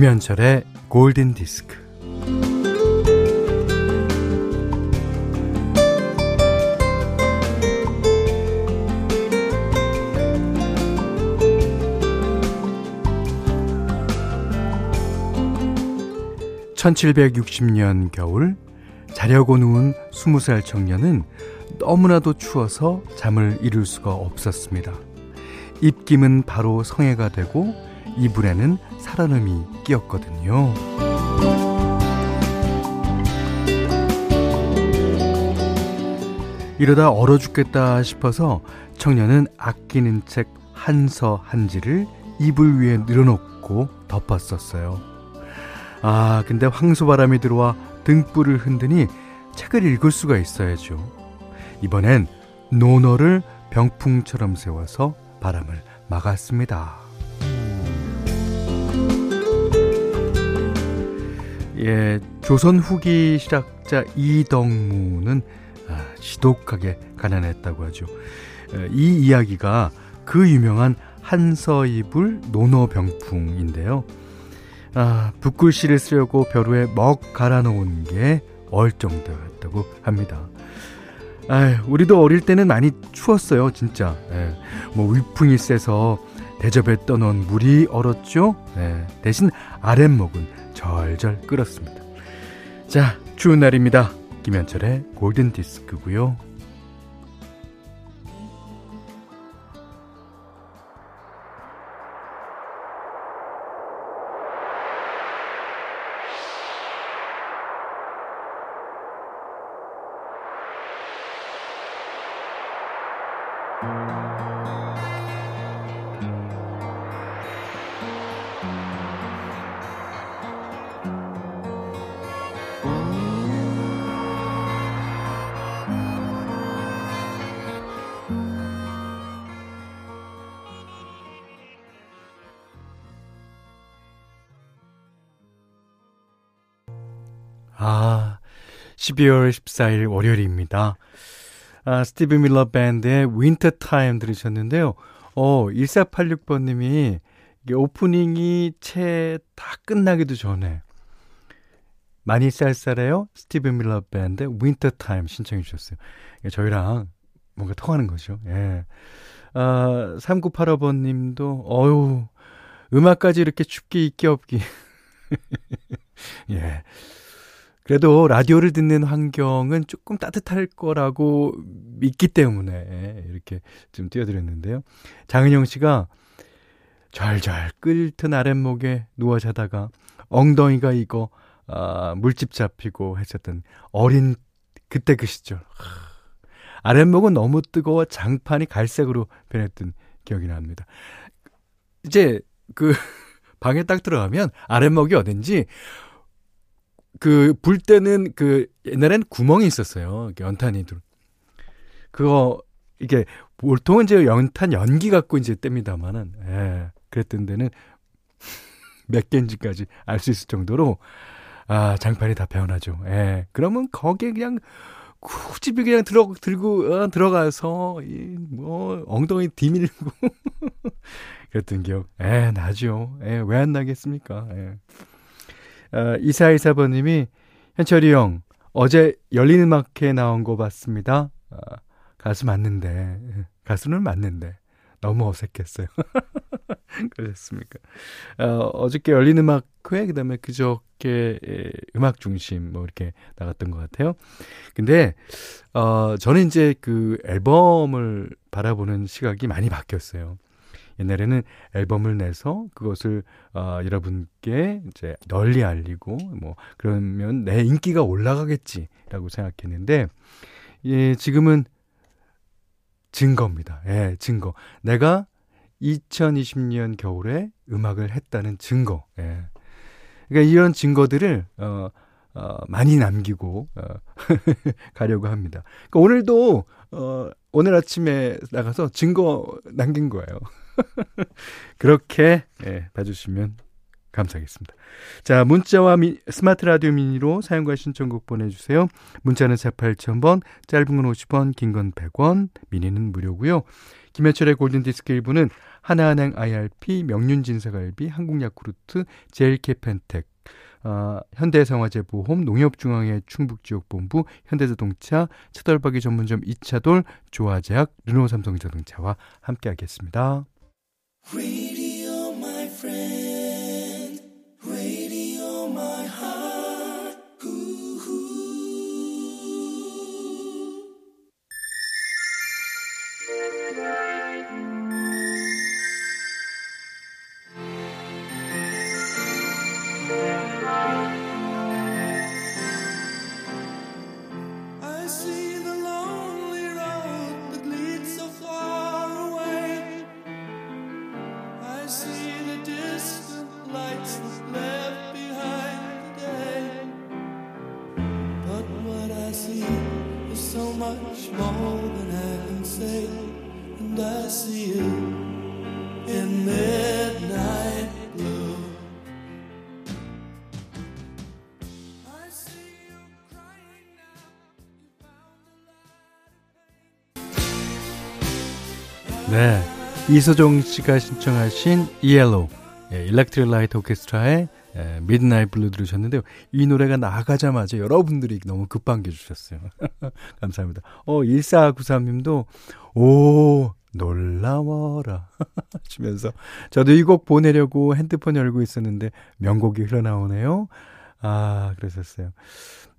김현철의 골든 디스크. (1760년) 겨울 자려고 누운 스무 살 청년은 너무나도 추워서 잠을 이룰 수가 없었습니다. 입김은 바로 성해가 되고 이불에는 살얼음이 끼었거든요. 이러다 얼어 죽겠다 싶어서 청년은 아끼는 책 한 서 한지를 이불 위에 늘어놓고 덮었었어요. 아, 근데 황소바람이 들어와 등불을 흔드니 책을 읽을 수가 있어야죠. 이번엔 논어를 병풍처럼 세워서 바람을 막았습니다. 예, 조선 후기 실학자 이덕무는 아, 지독하게 가난했다고 하죠. 이 이야기가 그 유명한 한서이불 논어병풍인데요. 아, 붓글씨를 쓰려고 벼루에 먹 갈아 놓은 게 얼정도였다고 합니다. 아, 우리도 어릴 때는 많이 추웠어요, 진짜. 예, 뭐 위풍이 세서 대접에 떠놓은 물이 얼었죠. 예, 대신 아랫목은 절절 끓었습니다. 자, 추운 날입니다. 김현철의 골든 디스크고요. 아, 12월 14일 월요일입니다. 아, 스티브 밀러 밴드의 Winter Time 들으셨는데요. 어, 1486번 님이 이게 오프닝이 채 다 끝나기도 전에 많이 쌀쌀해요. 스티브 밀러 밴드 Winter Time 신청해 주셨어요. 저희랑 뭔가 통하는 거죠. 예. 아, 3985번 님도 어유 음악까지 이렇게 춥게 있기 없기. 예. 그래도 라디오를 듣는 환경은 조금 따뜻할 거라고 믿기 때문에 이렇게 좀 띄워드렸는데요. 장은영 씨가 절절 끓든 아랫목에 누워 자다가 엉덩이가 이거 아, 물집 잡히고 했었던 어린 그때 그 시절. 아랫목은 너무 뜨거워 장판이 갈색으로 변했던 기억이 납니다. 이제 그 방에 딱 들어가면 아랫목이 어딘지 그 불 때는 그 옛날엔 구멍이 있었어요. 연탄이 들. 그거 이게 보통은 이제 연탄 연기 갖고 이제 뗍니다만은 예. 그랬던 데는 몇 개인지까지 알 수 있을 정도로 아, 장판이 다 배어나죠. 예. 그러면 거기에 그냥 굳이 그냥 들어 들고 어, 들어가서 이 뭐 엉덩이 디밀고 그랬던 기억. 예, 나죠. 예, 왜안 나겠습니까? 예. 어, 이사이사번님이 현철이 형 어제 열린 음악회 나온 거 봤습니다. 어, 가수 맞는데 가수는 맞는데 너무 어색했어요. 그러셨습니까? 어, 어저께 열린 음악회 그다음에 그저께 음악 중심 뭐 이렇게 나갔던 것 같아요. 근데 어 저는 이제 그 앨범을 바라보는 시각이 많이 바뀌었어요. 옛날에는 앨범을 내서 그것을 어, 여러분께 이제 널리 알리고 뭐 그러면 내 인기가 올라가겠지라고 생각했는데 예, 지금은 증거입니다. 예, 증거. 내가 2020년 겨울에 음악을 했다는 증거. 예. 그러니까 이런 증거들을 어, 어 많이 남기고 어, 가려고 합니다. 그러니까 오늘도 어 오늘 아침에 나가서 증거 남긴 거예요. 그렇게 예, 봐주시면 감사하겠습니다. 자, 문자와 미, 스마트 라디오 미니로 사용과 신청곡 보내주세요. 문자는 4 8 0 0 0번 짧은 건 50원, 긴 건 100원, 미니는 무료고요. 김현철의 골든디스크 1부는 하나은행 IRP, 명륜진사갈비, 한국야쿠르트, 제일캐펜텍, 어, 현대생화재보험, 농협중앙회 충북지역본부, 현대자동차, 차돌박이 전문점 이차돌, 조화제약, 르노삼성자동차와 함께하겠습니다. 네. 이소정 씨가 신청하신 ELO 예, Electric Light Orchestra의 예, Midnight Blue 들으셨는데요. 이 노래가 나가자마자 여러분들이 너무 급반겨 주셨어요. 감사합니다. 어, 1493님도, 오, 놀라워라. 하시면서, 저도 이 곡 보내려고 핸드폰 열고 있었는데, 명곡이 흘러나오네요. 아, 그러셨어요.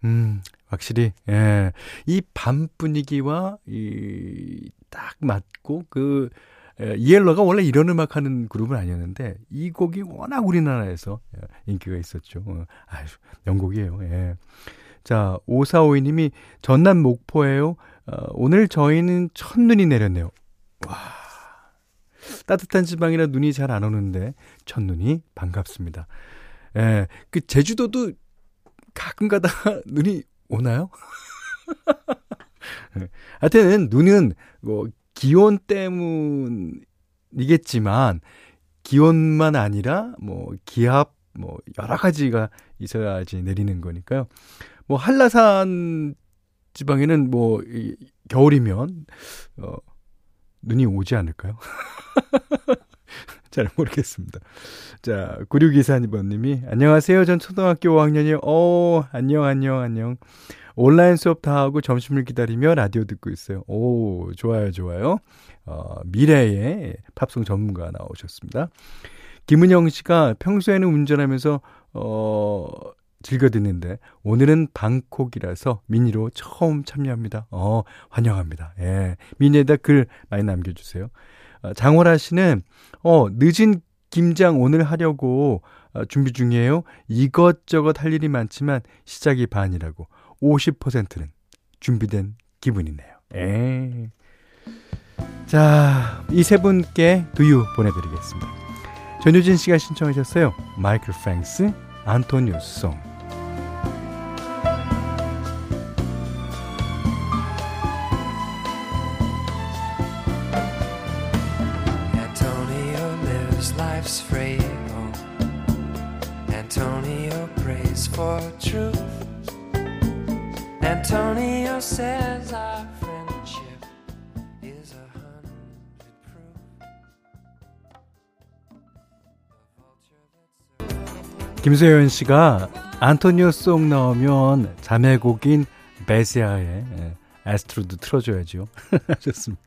음, 확실히, 예. 이 밤 분위기와, 이, 딱 맞고, 그, 예, 이엘러가 원래 이런 음악 하는 그룹은 아니었는데, 이 곡이 워낙 우리나라에서 예, 인기가 있었죠. 어, 아유, 명곡이에요. 예. 자, 5452님이 전남 목포에요. 어, 오늘 저희는 첫눈이 내렸네요. 와. 따뜻한 지방이라 눈이 잘 안 오는데, 첫눈이 반갑습니다. 예, 그 제주도도 가끔 가다가 눈이 오나요? 예. 하여튼 눈은 뭐 기온 때문이겠지만 기온만 아니라 뭐 기압 뭐 여러 가지가 있어야지 내리는 거니까요. 뭐 한라산 지방에는 뭐 이, 겨울이면 어 눈이 오지 않을까요? 잘 모르겠습니다. 자, 9624번님이, 안녕하세요. 전 초등학교 5학년이요. 어, 안녕, 안녕, 안녕. 온라인 수업 다 하고 점심을 기다리며 라디오 듣고 있어요. 오, 좋아요, 좋아요. 어, 미래의 팝송 전문가 나오셨습니다. 김은영 씨가 평소에는 운전하면서, 어, 즐겨 듣는데, 오늘은 방콕이라서 미니로 처음 참여합니다. 어, 환영합니다. 예. 미니에다 글 많이 남겨 주세요. 어, 장호라 씨는 어 늦은 김장 오늘 하려고 어, 준비 중이에요. 이것저것 할 일이 많지만 시작이 반이라고 50%는 준비된 기분이네요. 에. 자, 이 세 분께 두유 보내드리겠습니다. 전효진 씨가 신청하셨어요. 마이클 프랭스, 안토니오 송. for truth. Antonio says our friendship is a hundred proof. 김소연 씨가 Antonio Song 나오면 자매곡인 바시아의 에스트루드 틀어줘야죠. 하셨습니다.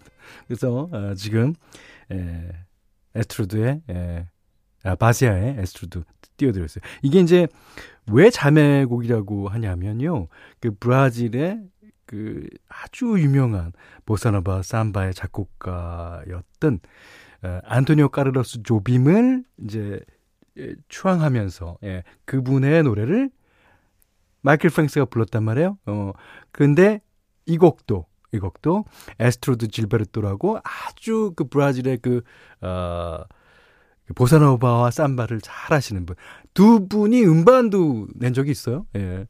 그래서 어, 지금 에, 에스트루드의 에, 아, 바시아의 에스트루드 띄워드렸어요. 이게 이제 왜 자매곡이라고 하냐면요. 그 브라질의 그 아주 유명한 보사노바 삼바의 작곡가였던 어, 안토니오 까르로스 조빔을 이제 예, 추앙하면서 예, 그분의 노래를 마이클 프랭스가 불렀단 말이에요. 어, 근데 이 곡도 이 곡도 에스트루드 질베르토라고 아주 그 브라질의 그 어, 보사노바와 삼바를 잘 하시는 분. 두 분이 음반도 낸 적이 있어요. 예.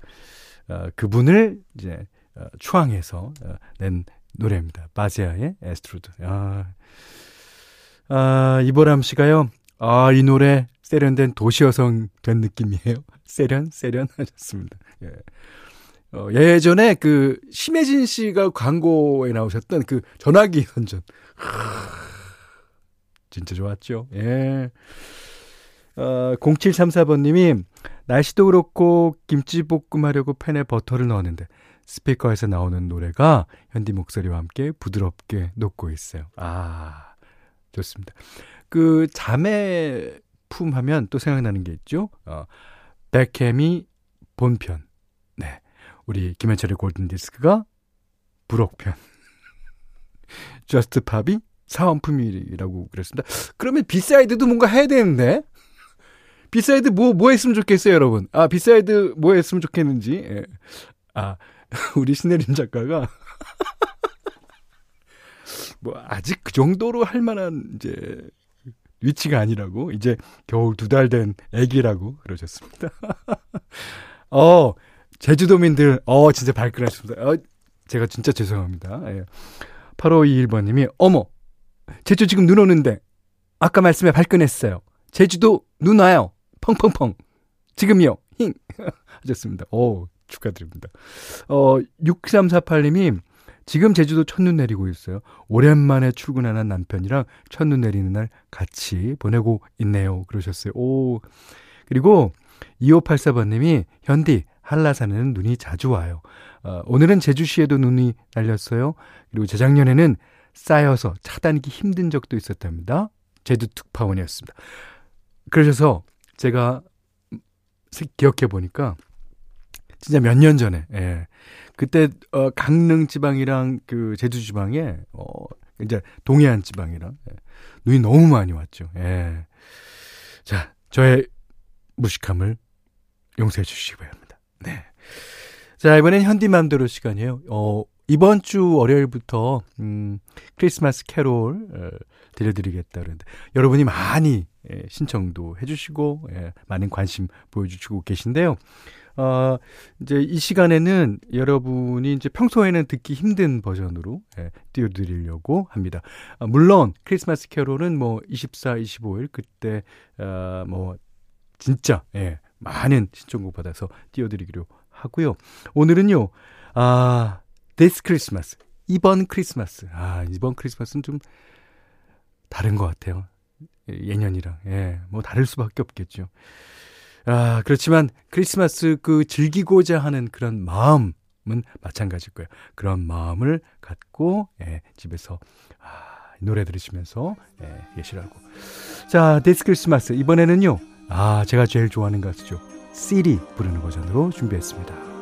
어, 그분을 이제 어, 추앙해서 어, 낸 노래입니다. 바시아의 에스트루드. 아, 아, 이보람 씨가요. 아, 이 노래 세련된 도시 여성 된 느낌이에요. 세련, 세련 하셨습니다. 예. 어, 예전에 그 심혜진 씨가 광고에 나오셨던 그 전화기 선전. 하... 진짜 좋았죠. 예. 어, 0734번님이 날씨도 그렇고 김치볶음 하려고 팬에 버터를 넣었는데 스피커에서 나오는 노래가 현디 목소리와 함께 부드럽게 녹고 있어요. 아, 좋습니다. 그 자매 품 하면 또 생각나는 게 있죠. 어, 백햄이 본편. 네. 우리 김현철의 골든 디스크가 부록편. Just Pop이 사은품이라고 그랬습니다. 그러면 B-side도 뭔가 해야 되는데. B-side 뭐, 뭐 했으면 좋겠어요, 여러분? 아, B-side 뭐 했으면 좋겠는지. 예. 아, 우리 신혜림 작가가. 뭐, 아직 그 정도로 할 만한, 이제, 위치가 아니라고. 이제 겨우 두 달 된 애기라고 그러셨습니다. 어, 제주도민들, 어, 진짜 발끈하셨습니다. 어, 제가 진짜 죄송합니다. 예. 8521번님이, 어머, 제주 지금 눈 오는데, 아까 말씀에 발끈했어요. 제주도 눈 와요. 펑펑펑. 지금이요. 힝. 하셨습니다. 오, 축하드립니다. 어, 6348님이 지금 제주도 첫눈 내리고 있어요. 오랜만에 출근하는 남편이랑 첫눈 내리는 날 같이 보내고 있네요. 그러셨어요. 오. 그리고 2584번님이 현디 한라산에는 눈이 자주 와요. 어, 오늘은 제주시에도 눈이 날렸어요. 그리고 재작년에는 쌓여서 차단기 힘든 적도 있었답니다. 제주 특파원이었습니다. 그러셔서 제가 기억해 보니까 진짜 몇 년 전에 예. 그때 어 강릉 지방이랑 그 제주 지방에 어 이제 동해안 지방이랑 예. 눈이 너무 많이 왔죠. 예. 자, 저의 무식함을 용서해 주시기 바랍니다. 네. 자, 이번엔 현디맘대로 시간이에요. 어, 이번 주 월요일부터, 음, 크리스마스 캐롤, 어, 들려드리겠다 그러는데, 여러분이 많이, 예, 신청도 해주시고, 예, 많은 관심 보여주시고 계신데요. 어, 이제 이 시간에는 여러분이 이제 평소에는 듣기 힘든 버전으로 예, 띄워드리려고 합니다. 아, 물론 크리스마스 캐롤은 뭐 24, 25일 그때 어, 뭐 진짜 예, 많은 신청곡 받아서 띄워드리기로 하고요. 오늘은요, 아, this Christmas. 이번 크리스마스. 아, 이번 크리스마스는 좀 다른 것 같아요. 예년이랑. 예, 뭐 다를 수밖에 없겠죠. 아, 그렇지만 크리스마스 그 즐기고자 하는 그런 마음은 마찬가지일 거예요. 그런 마음을 갖고, 예, 집에서, 아, 노래 들으시면서, 예, 계시라고. 자, 데스 크리스마스. 이번에는요, 아, 제가 제일 좋아하는 가수죠. 시리 부르는 버전으로 준비했습니다.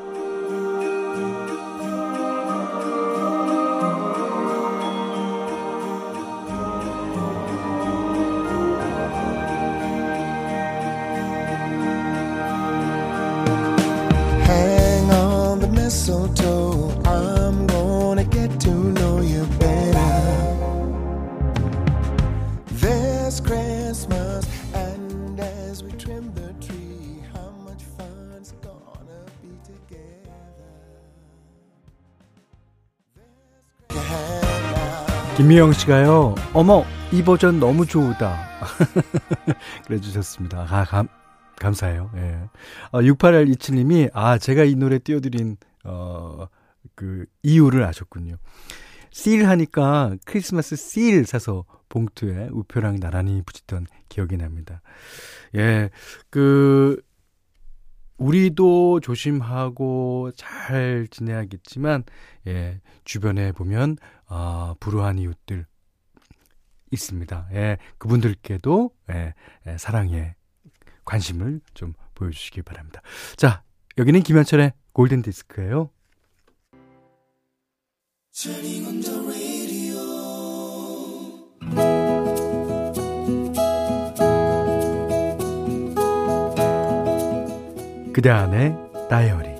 김미영 씨가요, 어머, 이 버전 너무 좋다. 그래 주셨습니다. 아, 감, 감사해요. 예. 어, 6827님이, 아, 제가 이 노래 띄워드린, 어, 그, 이유를 아셨군요. 씰 하니까 크리스마스 씰 사서 봉투에 우표랑 나란히 붙였던 기억이 납니다. 예, 그, 우리도 조심하고 잘 지내야겠지만, 예, 주변에 보면, 아, 불우한 이웃들 있습니다. 예, 그분들께도, 예, 예, 사랑의 관심을 좀 보여주시기 바랍니다. 자, 여기는 김현철의 골든 디스크예요. 그대 안의 다이어리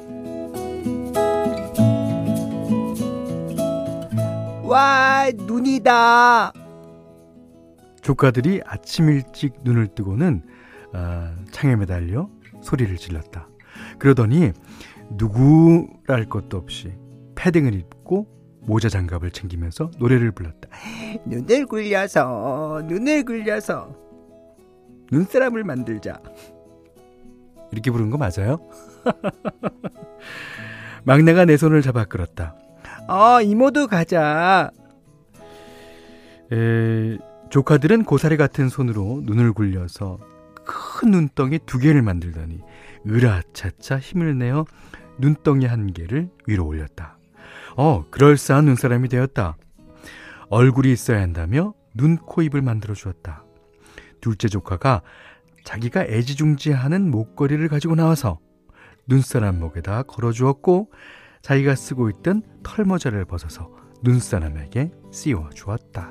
와 눈이다 조카들이 아침 일찍 눈을 뜨고는 어, 창에 매달려 소리를 질렀다 그러더니 누구랄 것도 없이 패딩을 입고 모자 장갑을 챙기면서 노래를 불렀다 눈을 굴려서 눈을 굴려서 눈사람을 만들자 이렇게 부른 거 맞아요? 막내가 내 손을 잡아 끌었다. 어, 이모도 가자. 에, 조카들은 고사리 같은 손으로 눈을 굴려서 큰 눈덩이 두 개를 만들더니 으라차차 힘을 내어 눈덩이 한 개를 위로 올렸다. 어, 그럴싸한 눈사람이 되었다. 얼굴이 있어야 한다며 눈, 코, 입을 만들어 주었다. 둘째 조카가 자기가 애지중지하는 목걸이를 가지고 나와서 눈사람 목에다 걸어 주었고 자기가 쓰고 있던 털모자를 벗어서 눈사람에게 씌워 주었다.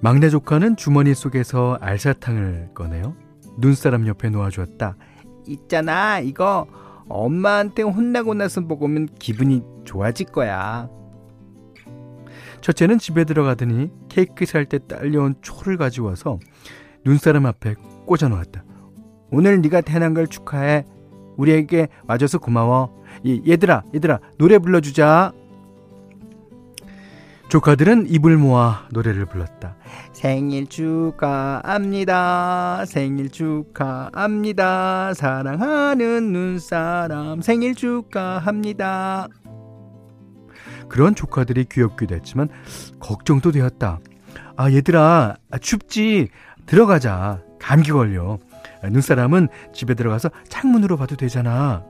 막내 조카는 주머니 속에서 알사탕을 꺼내요. 눈사람 옆에 놓아주었다. 있잖아, 이거 엄마한테 혼나고 나서 먹으면 기분이 좋아질 거야. 첫째는 집에 들어가더니 케이크 살 때 딸려온 초를 가지고 와서 눈사람 앞에 꽂아 놓았다. 오늘 네가 태어난 걸 축하해. 우리에게 와줘서 고마워. 얘들아, 얘들아, 노래 불러주자. 조카들은 입을 모아 노래를 불렀다. 생일 축하합니다. 생일 축하합니다. 사랑하는 눈사람 생일 축하합니다. 그런 조카들이 귀엽기도 했지만 걱정도 되었다. 아, 얘들아, 아, 춥지? 들어가자. 감기 걸려. 아, 눈사람은 집에 들어가서 창문으로 봐도 되잖아.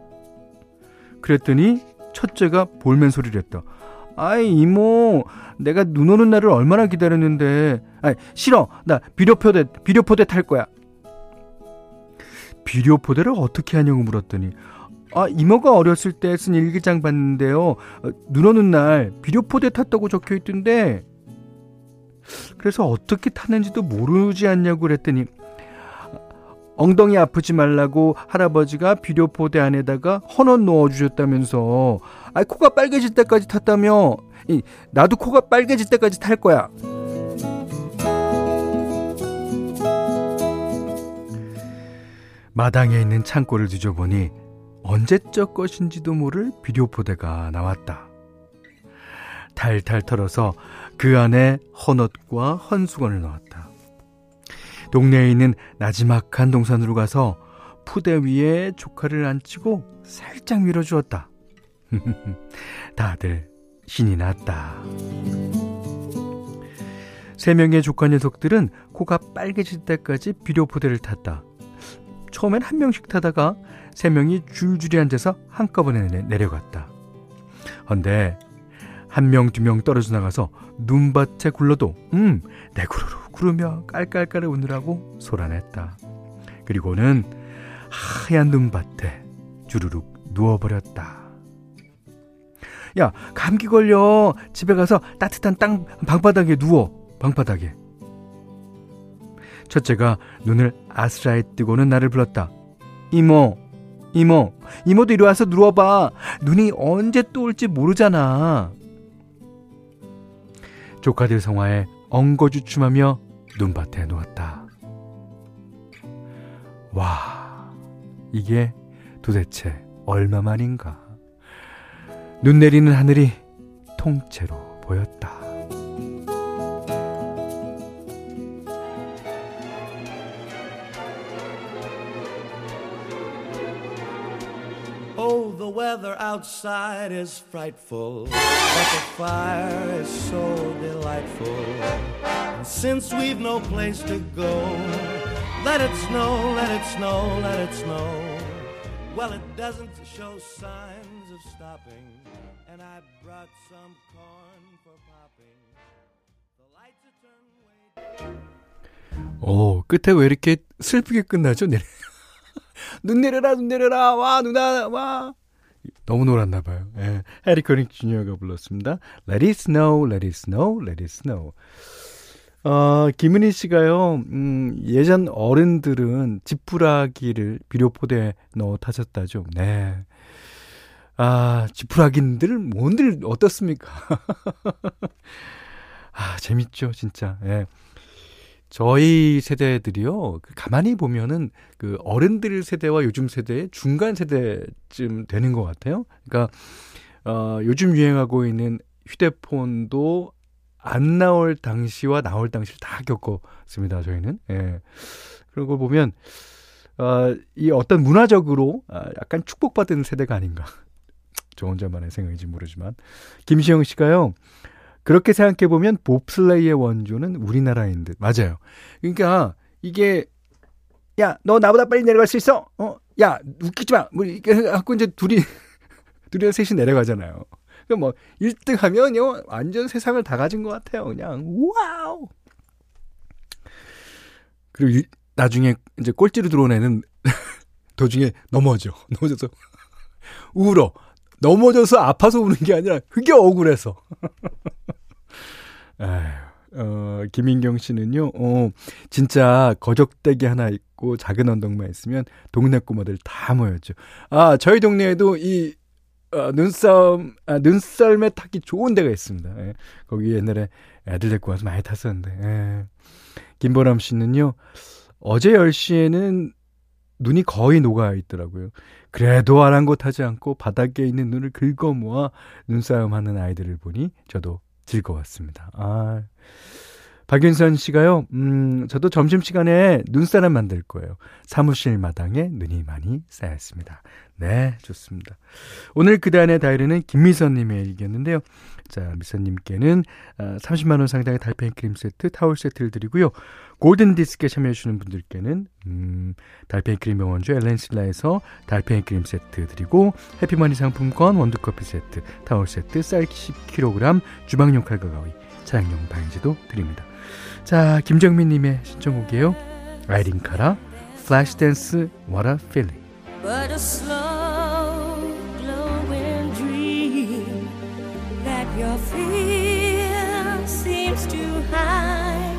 그랬더니 첫째가 볼멘 소리를 했다. 아이, 이모, 내가 눈 오는 날을 얼마나 기다렸는데. 아, 싫어. 나 비료포대, 비료포대 탈 거야. 비료포대를 어떻게 하냐고 물었더니, 아, 이모가 어렸을 때 쓴 일기장 봤는데요. 어, 눈 오는 날 비료포대 탔다고 적혀 있던데. 그래서 어떻게 탔는지도 모르지 않냐고 그랬더니, 엉덩이 아프지 말라고 할아버지가 비료포대 안에다가 헌옷 넣어주셨다면서. 아 코가 빨개질 때까지 탔다며. 이, 나도 코가 빨개질 때까지 탈 거야. 마당에 있는 창고를 뒤져보니 언제적 것인지도 모를 비료포대가 나왔다. 탈탈 털어서 그 안에 헌옷과 헌수건을 넣었다 동네에 있는 나지막한 동산으로 가서 푸대 위에 조카를 앉히고 살짝 밀어주었다. 다들 신이 났다. 세 명의 조카 녀석들은 코가 빨개질 때까지 비료 포대를 탔다. 처음엔 한 명씩 타다가 세 명이 줄줄이 앉아서 한꺼번에 내려갔다. 헌데 한 명, 두 명 떨어져 나가서 눈밭에 굴러도 음, 내 구르르 구르며 깔깔깔 웃느라고 소란했다. 그리고는 하얀 눈밭에 주르륵 누워버렸다. 야, 감기 걸려. 집에 가서 따뜻한 땅 방바닥에 누워. 방바닥에. 첫째가 눈을 아스라이 뜨고는 나를 불렀다. 이모, 이모, 이모도 이리 와서 누워봐. 눈이 언제 또 올지 모르잖아. 조카들 성화에 엉거주춤하며 눈밭에 누웠다. 와, 이게 도대체 얼마만인가. 눈 내리는 하늘이 통째로 보였다. Oh. And since we've no place to go, let it snow, let it snow, let it snow. Well, it doesn't show signs of stopping, and I brought some corn for popping. The lights are turned way. 오, 끝에 왜 이렇게 슬프게 끝나죠? 눈 내려라, 눈 내려라, 와, 누나, 와. 너무 놀았나 봐요. 예. 해리 커닝 주니어가 불렀습니다. Let it snow, let it snow, let it snow. 어, 김은희 씨가요, 음, 예전 어른들은 지푸라기를 비료포대에 넣어 타셨다죠. 네. 아, 지푸라기들 뭔들 어떻습니까? 아, 재밌죠, 진짜. 예. 저희 세대들이요, 그 가만히 보면은 그 어른들 세대와 요즘 세대의 중간 세대쯤 되는 것 같아요. 그러니까, 어, 요즘 유행하고 있는 휴대폰도 안 나올 당시와 나올 당시를 다 겪었습니다, 저희는. 예. 그런 걸 보면, 어, 이 어떤 문화적으로 아, 약간 축복받은 세대가 아닌가. 저 혼자만의 생각인지 모르지만. 김시영 씨가요. 그렇게 생각해 보면 봅슬레이의 원조는 우리나라인 듯. 맞아요. 그러니까 이게 야, 너 나보다 빨리 내려갈 수 있어? 어? 야, 웃기지 마. 뭐 이렇게 갖고 이제 둘이 둘이 셋이 내려가잖아요. 그럼 뭐 1등 하면요. 완전 세상을 다 가진 것 같아요. 그냥 와우. 그리고 나중에 이제 꼴찌로 들어온 애는 도중에 넘어져. 넘어져서 울어. 넘어져서 아파서 우는 게 아니라 그게 억울해서. 에휴. 어, 김인경 씨는요, 어, 진짜 거적대기 하나 있고 작은 언덕만 있으면 동네 꼬마들 다 모였죠. 아, 저희 동네에도 이, 어, 눈싸움, 아, 눈썰매 타기 좋은 데가 있습니다. 예. 거기 옛날에 애들 데리고 와서 많이 탔었는데, 예. 김보람 씨는요, 어제 10시에는 눈이 거의 녹아 있더라고요. 그래도 아랑곳하지 않고 바닥에 있는 눈을 긁어 모아 눈싸움 하는 아이들을 보니 저도 즐거웠습니다. 아. 박윤선 씨가요, 음, 저도 점심시간에 눈사람 만들 거예요. 사무실 마당에 눈이 많이 쌓였습니다. 네, 좋습니다. 오늘 그단의 다이어리는 김미선님의 얘기였는데요. 자, 미선님께는 30만원 아, 상당의 달팽이 크림 세트, 타월 세트를 드리고요. 골든 디스크에 참여해주시는 분들께는, 음, 달팽이 크림 명원주 엘렌실라에서 달팽이 크림 세트 드리고, 해피머니 상품권, 원두커피 세트, 타월 세트, 쌀 10kg, 주방용 칼과 가위, 차량용 방향제도 드립니다. 자, 김정민님의 신청곡이에요. 아이린 카라, 플래시 댄스, What a Feeling. But a slow glowing dream that your fear seems to hide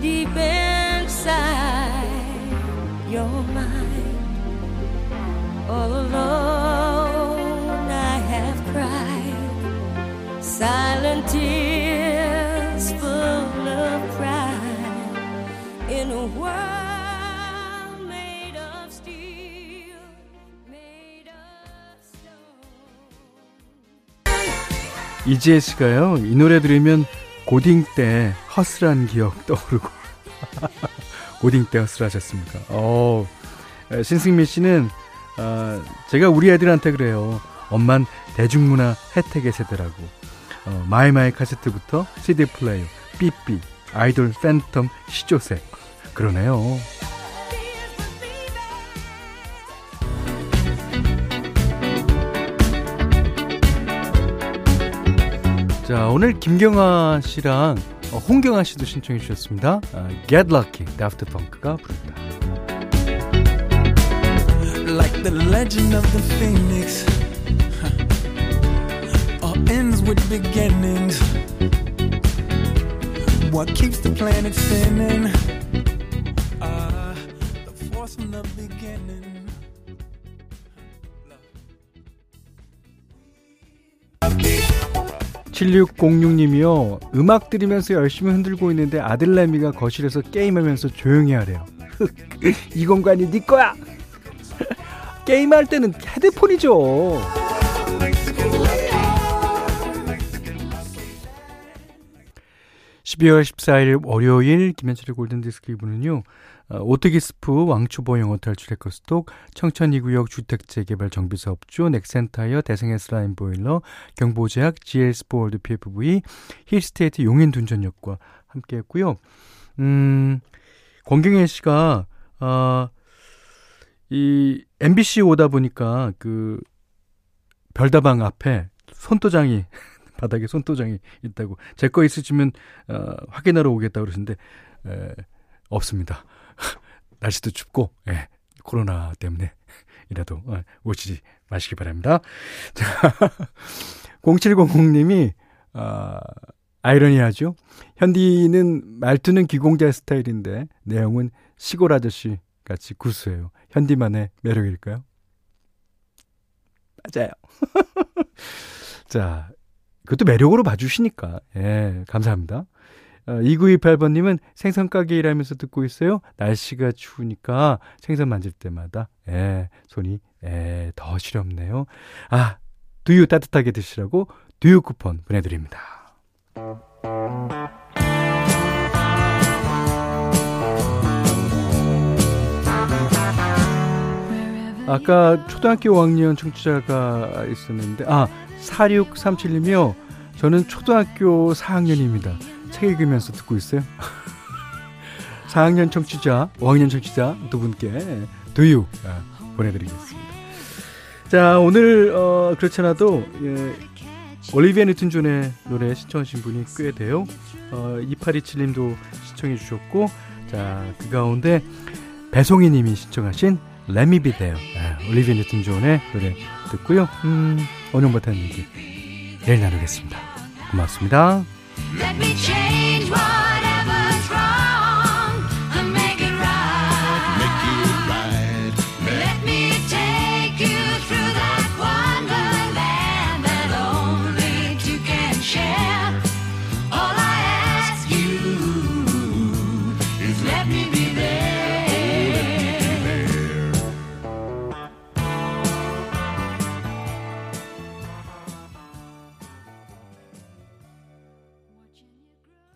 deep inside your mind. All alone 이지혜 씨가요, 이 노래 들으면 고딩 때 허슬한 기억 떠오르고. 고딩 때 허슬하셨습니까? 어, 신승민 씨는, 어, 제가 우리 애들한테 그래요. 엄만 대중문화 혜택의 세대라고. 어, 마이마이 카세트부터 CD 플레이어, 삐삐, 아이돌 팬덤 시조새. 그러네요. 자, 오늘 김경아 씨랑 홍경아 씨도 신청해 주셨습니다. Get Lucky, Daft Punk가 부릅니다. Like the legend of the phoenix All ends with beginnings What keeps the planet spinning uh, The force from the beginning 7606님이요. 음악 들으면서 열심히 흔들고 있는데 아들내미가 거실에서 게임하면서 조용히 하래요. 이 공간이 네 거야. 게임할 때는 헤드폰이죠. 12월 14일 월요일 김현철의 골든디스크 이브는요. 어, 오트기스프 왕초보 영어 탈출 해커스톡 청천 2구역 주택재개발 정비사업주 넥센타이어 대생에스라인 보일러 경보제약 GL스포월드 PFV 힐스테이트 용인 둔전역과 함께 했고요. 음, 권경혜 씨가 아, 이 MBC 오다 보니까 그 별다방 앞에 손도장이 바닥에 손도장이 있다고 제 거 있으시면 어, 확인하러 오겠다 그러시는데 에, 없습니다. 날씨도 춥고 예, 코로나 때문에 이라도 어, 오시지 마시기 바랍니다. 자, 0700님이 아, 아이러니하죠. 현디는 말투는 기공자 스타일인데 내용은 시골 아저씨 같이 구수해요. 현디만의 매력일까요? 맞아요. 자, 그것도 매력으로 봐주시니까. 예, 감사합니다. 어, 2928번님은 생선 가게 일하면서 듣고 있어요. 날씨가 추우니까 생선 만질 때마다, 예, 손이, 예, 더 시렵네요. 아, 두유 따뜻하게 드시라고 두유 쿠폰 보내드립니다. 아까 초등학교 5학년 청취자가 있었는데, 아, 4637님이요. 저는 초등학교 4학년입니다. 책 읽으면서 듣고 있어요. 4학년 청취자, 5학년 청취자 두 분께 두유 아, 보내드리겠습니다. 자, 오늘, 어, 그렇지 않아도, 예, 올리비아 뉴튼 존의 노래 신청하신 분이 꽤 돼요. 어, 2827님도 신청해 주셨고, 자, 그 가운데 배송이 님이 신청하신 Let Me 아, 올리비아 뉴튼 존의 노래 듣고요. 음, 못한 얘기 내일 나누겠습니다. 고맙습니다.